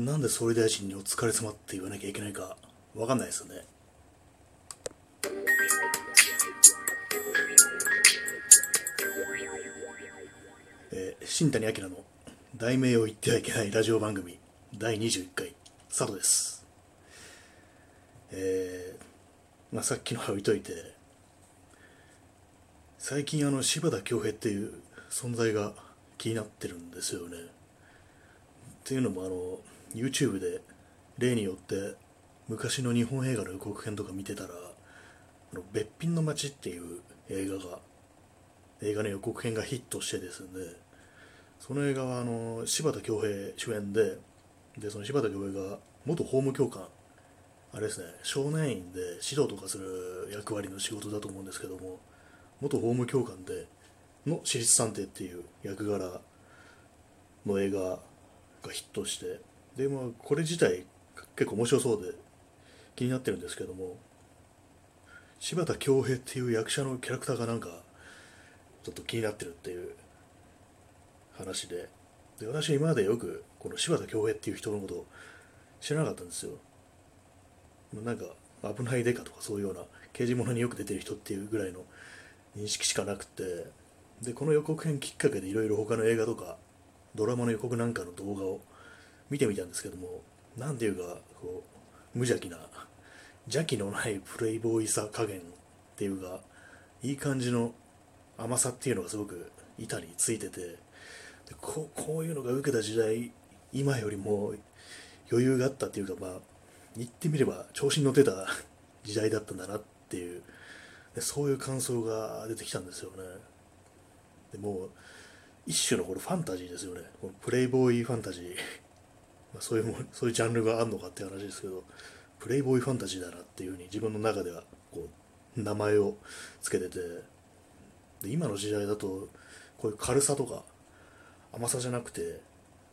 なんで総理大臣にお疲れ様って言わなきゃいけないかわかんないですよね。えー、新谷明の題名を言ってはいけないラジオ番組第21回佐藤です。えー、まあさっきのは置いといて最近あの柴田恭平っていう存在が気になってるんですよね。っていうのもあの YouTube で例によって昔の日本映画の予告編とか見てたら「あのべっぴんの街」っていう映画が映画の予告編がヒットしてですね。その映画はあの柴田恭平主演ででその柴田恭平が元法務教官あれですね少年院で指導とかする役割の仕事だと思うんですけども元法務教官での私立探偵っていう役柄の映画がヒットしてでまあこれ自体結構面白そうで気になってるんですけども柴田恭平っていう役者のキャラクターがなんかちょっと気になってるっていう話でで私今までよくこの柴田恭平っていう人のことを知らなかったんですよ。なんか危ないデカとかそういうような刑事物によく出てる人っていうぐらいの認識しかなくてでこの予告編きっかけでいろいろ他の映画とかドラマの予告なんかの動画を見てみたんですけども何ていうかこう無邪気な邪気のないプレイボーイさ加減っていうかいい感じの甘さっていうのがすごく板についててでこういうのが受けた時代今よりも余裕があったっていうかまあ言ってみれば調子に乗ってた時代だったんだなっていうでそういう感想が出てきたんですよね。でもう一種のこれファンタジーですよね。このプレイボーイファンタジー。そういうもそういうジャンルがあるのかっていう話ですけどプレイボーイファンタジーだなっていうふうに自分の中ではこう名前をつけててで今の時代だとこういう軽さとか甘さじゃなくて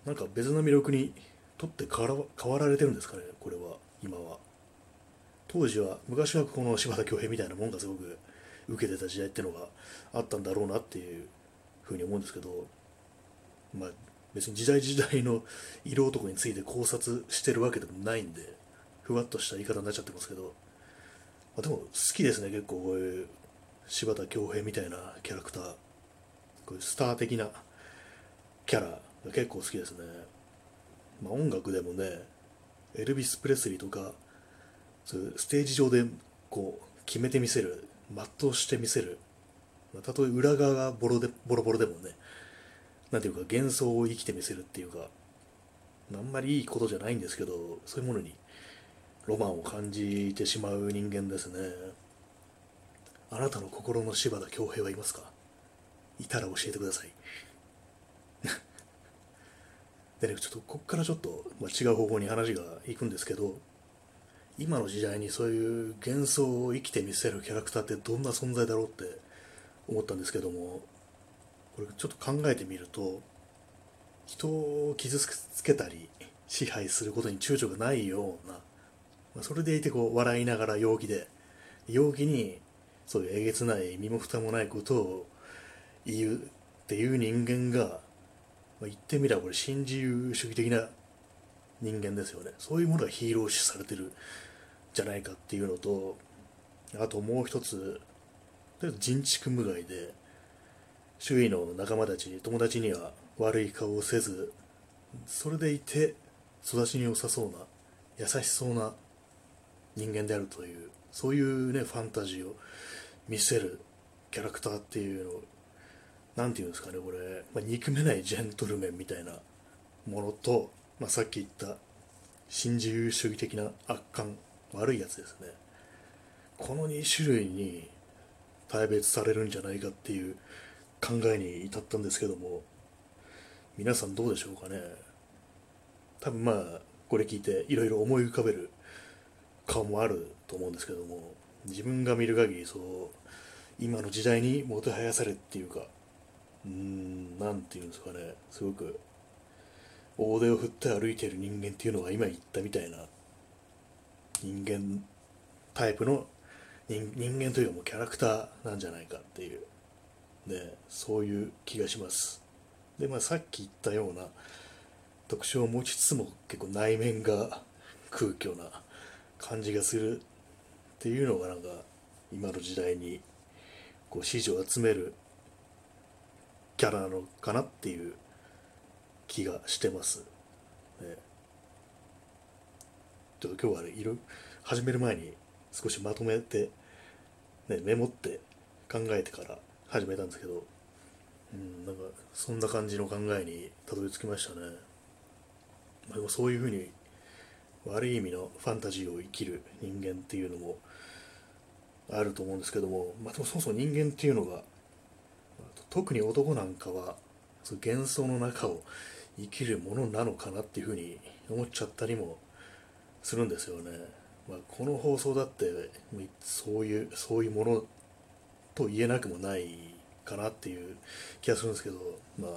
なんか別の魅力にとって変わら変わられてるんですかねこれは今は。当時は昔はこの柴田恭平みたいなもんがすごく受けてた時代っていうのがあったんだろうなっていうふうに思うんですけどまあ別に時代時代の色男について考察してるわけでもないんでふわっとした言い方になっちゃってますけど、まあ、でも好きですね結構こういう柴田恭平みたいなキャラクター。こういうスター的なキャラが結構好きですね、まあ、音楽でもねエルビス・プレスリーとかそういうステージ上でこう決めてみせる全うしてみせる。まあたとえ裏側がボロでボロボロでもねなんていうか幻想を生きてみせるっていうかあんまりいいことじゃないんですけどそういうものにロマンを感じてしまう人間ですね。あなたの心の柴田恭平はいますか？いたら教えてください。でねちょっとこっからちょっと、まあ、違う方向に話がいくんですけど今の時代にそういう幻想を生きてみせるキャラクターってどんな存在だろうって思ったんですけどもこれちょっと考えてみると人を傷つけたり支配することに躊躇がないような、まあ、それでいてこう笑いながら陽気で陽気にそういうえげつない身も蓋もないことを言うっていう人間が、まあ、言ってみればこれ新自由主義的な人間ですよね。そういうものがヒーロー視されてるじゃないかっていうのとあともう一つとりあえず人畜無害で周囲の仲間たちに友達には悪い顔をせずそれでいて育ちに良さそうな優しそうな人間であるというそういうねファンタジーを見せるキャラクターっていうのを何て言うんですかねこれ、まあ、憎めないジェントルメンみたいなものと、まあ、さっき言った新自由主義的な悪感悪いやつですね。この2種類に大別されるんじゃないかっていう考えに至ったんですけども皆さんどうでしょうかね？多分まあこれ聞いていろいろ思い浮かべる顔もあると思うんですけども自分が見る限りそう今の時代にもてはやされっていうかうーんなんていうんですかねすごく大手を振って歩いてる人間っていうのが今言ったみたいな人間タイプの人人間というかもうキャラクターなんじゃないかっていうねそういう気がしますでまあさっき言ったような特徴を持ちつつも結構内面が空虚な感じがするっていうのがなんか今の時代にこう支持を集めるキャラなのかなっていう気がしてます。ね、ちょっと今日はね、いろ始める前に少しまとめて、ね、メモって考えてから始めたんですけど、うん、なんかそんな感じの考えにたどり着きましたね。まあ、でもそういうふうに悪い意味のファンタジーを生きる人間っていうのもあると思うんですけども、まあ、でもそもそも人間っていうのが特に男なんかはその幻想の中を生きるものなのかなっていうふうに思っちゃったりもするんですよね。まあ、この放送だってそういうそういうものと言えなくもないかなっていう気がするんですけど、まあ、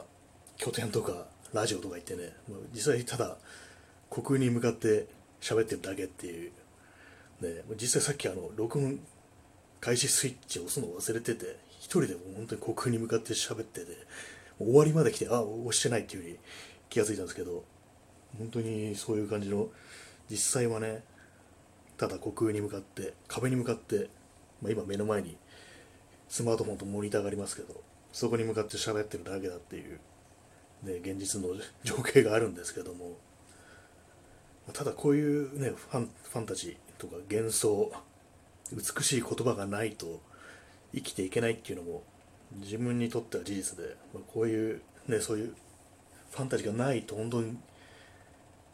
拠点とかラジオとか言ってね、ま、実際ただ虚空に向かって喋ってるだけっていう、ね、実際さっきあの録音開始スイッチを押すのを忘れてて一人でも本当に虚空に向かって喋ってて終わりまで来てあ押してないっていうふうに気がついたんですけど本当にそういう感じの実際はねただ虚空に向かって壁に向かって、まあ、今目の前にスマートフォンとモニターがありますけどそこに向かって喋ってるだけだっていう、ね、現実の情景があるんですけどもただこういうねファンファンタジーとか幻想美しい言葉がないと生きていけないっていうのも自分にとっては事実で、ま、こういうねそういうファンタジーがないと本当に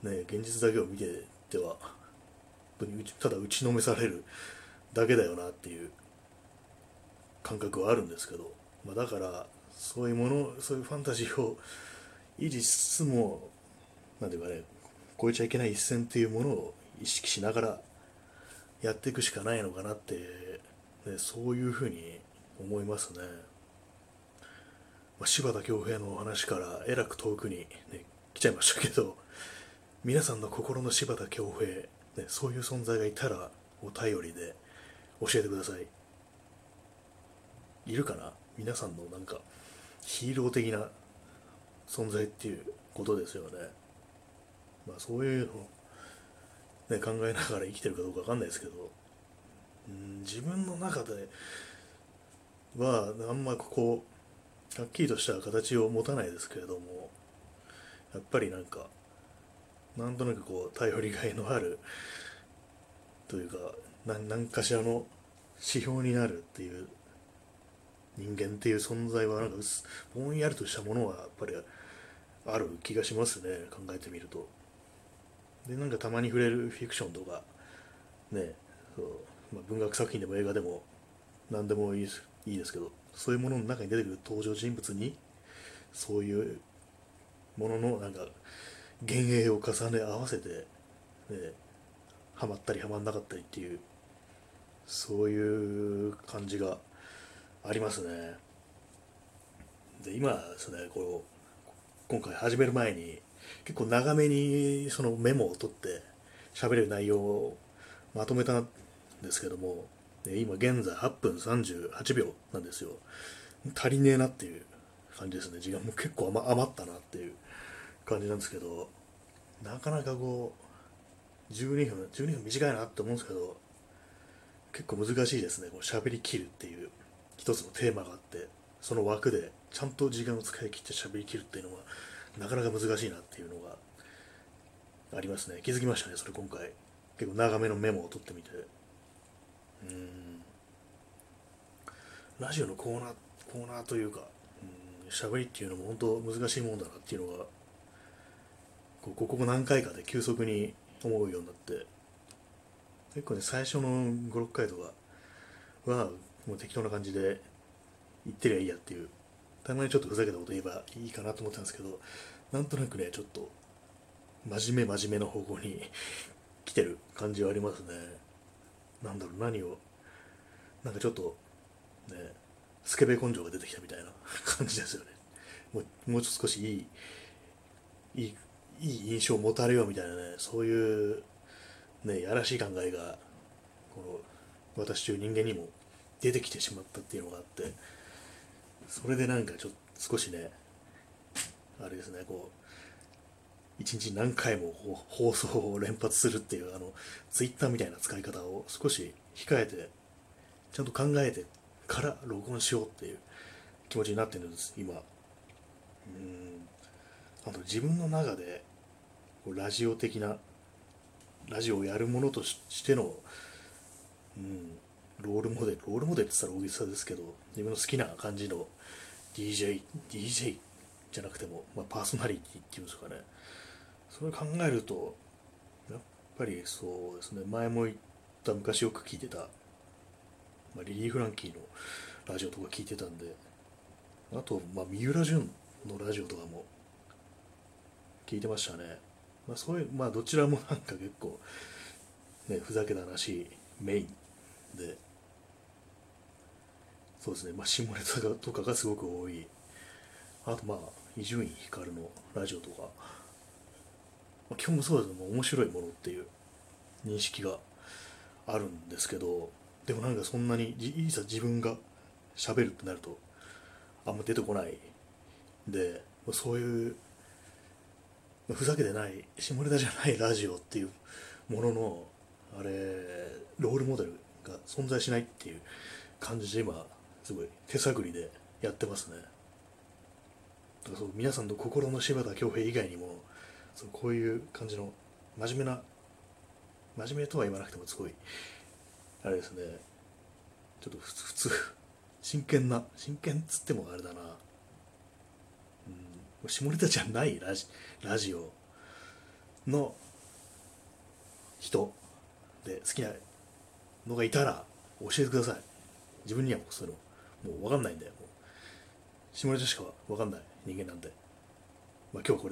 ね現実だけを見てては本当にただ打ちのめされるだけだよなっていう感覚はあるんですけど、まあ、だからそういうものそういうファンタジーを維持しつつも何ていうかね超えちゃいけない一線っていうものを意識しながらやっていくしかないのかなって、ね、そういうふうに思いますね。まあ、柴田恭平の話からえらく遠くに、ね、来ちゃいましたけど皆さんの心の柴田恭平、ね、そういう存在がいたらお便りで教えてくださいいるかな？皆さんのなんかヒーロー的な存在っていうことですよね。まあそういうのを、ね、考えながら生きてるかどうかわかんないですけど。うん自分の中ではあんまこうはっきりとした形を持たないですけれどもやっぱりなんかなんとなくこう頼りがいのあるというか何かしらの指標になるっていう人間っていう存在はなんかぼんやりとしたものはやっぱりある気がしますね考えてみると。でなんかたまに触れるフィクションとかねそう、まあ、文学作品でも映画でも何でもいいですいいですけどそういうものの中に出てくる登場人物にそういうもののなんか幻影を重ね合わせて、ね、ハマったりハマんなかったりっていうそういう感じがありますねで今ですねこう今回始める前に結構長めにそのメモを取って喋れる内容をまとめたんですけども今現在8分38秒なんですよ。足りねえなっていう感じですね。時間も結構余ったなっていう感じなんですけど、なかなかこう、12分、12分短いなって思うんですけど、結構難しいですね。こう喋りきるっていう一つのテーマがあって、その枠でちゃんと時間を使い切って喋りきるっていうのは、なかなか難しいなっていうのがありますね。気づきましたね、それ今回。結構長めのメモを取ってみて。うんラジオのコーナーコーナーというか喋りっていうのも本当難しいもんだなっていうのがこここ何回かで急速に思うようになって結構ね最初の56回とかはもう適当な感じで言ってりゃいいやっていうたまにちょっとふざけたこと言えばいいかなと思ったんですけどなんとなくねちょっと真面目真面目な方向に 来てる感じはありますね。なんだろう何をなんかちょっとねスケベ根性が出てきたみたいな 感じですよね。もうもう少しいいいいいい印象を持たれようみたいなねそういうねやらしい考えがこの私という人間にも出てきてしまったっていうのがあってそれでなんかちょっと少しねあれですねこう一日何回も放送を連発するっていうあのツイッターみたいな使い方を少し控えてちゃんと考えてから録音しようっていう気持ちになってるんです今。うん。あと自分の中でラジオ的なラジオをやるものとしての、うん、ロールモデルロールモデルって言ったら大げさですけど自分の好きな感じの DJ DJ じゃなくても、まあ、パーソナリティっていうんですかね。それを考えるとやっぱりそうですね。前も言った昔よく聞いてた、まあ、リリー・フランキーのラジオとか聞いてたんであと、まあ、三浦淳のラジオとかも聞いてましたね、まあ、そういうまあどちらもなんか結構ねふざけた話メインで。そうですね、まあ、下ネタとかがすごく多い。あとまあ伊集院光のラジオとか、まあ、基本そうですね面白いものっていう認識があるんですけどでもなんかそんなにいざ自分が喋るってなるとあんま出てこないでそういうふざけてない下ネタじゃないラジオっていうもののあれロールモデルが存在しないっていう感じで今すごい手探りでやってますね。だからそう皆さんの心の柴田恭平以外にもそうこういう感じの真面目な真面目とは言わなくてもすごいあれですね。ちょっと普通真剣な真剣っつってもあれだな。うん。下ネタじゃないラジラジオの人で好きなのがいたら教えてください。自分にはもうそういうのもう分かんないんだよ。下ネタしか分かんない人間なんでまあ今日これで。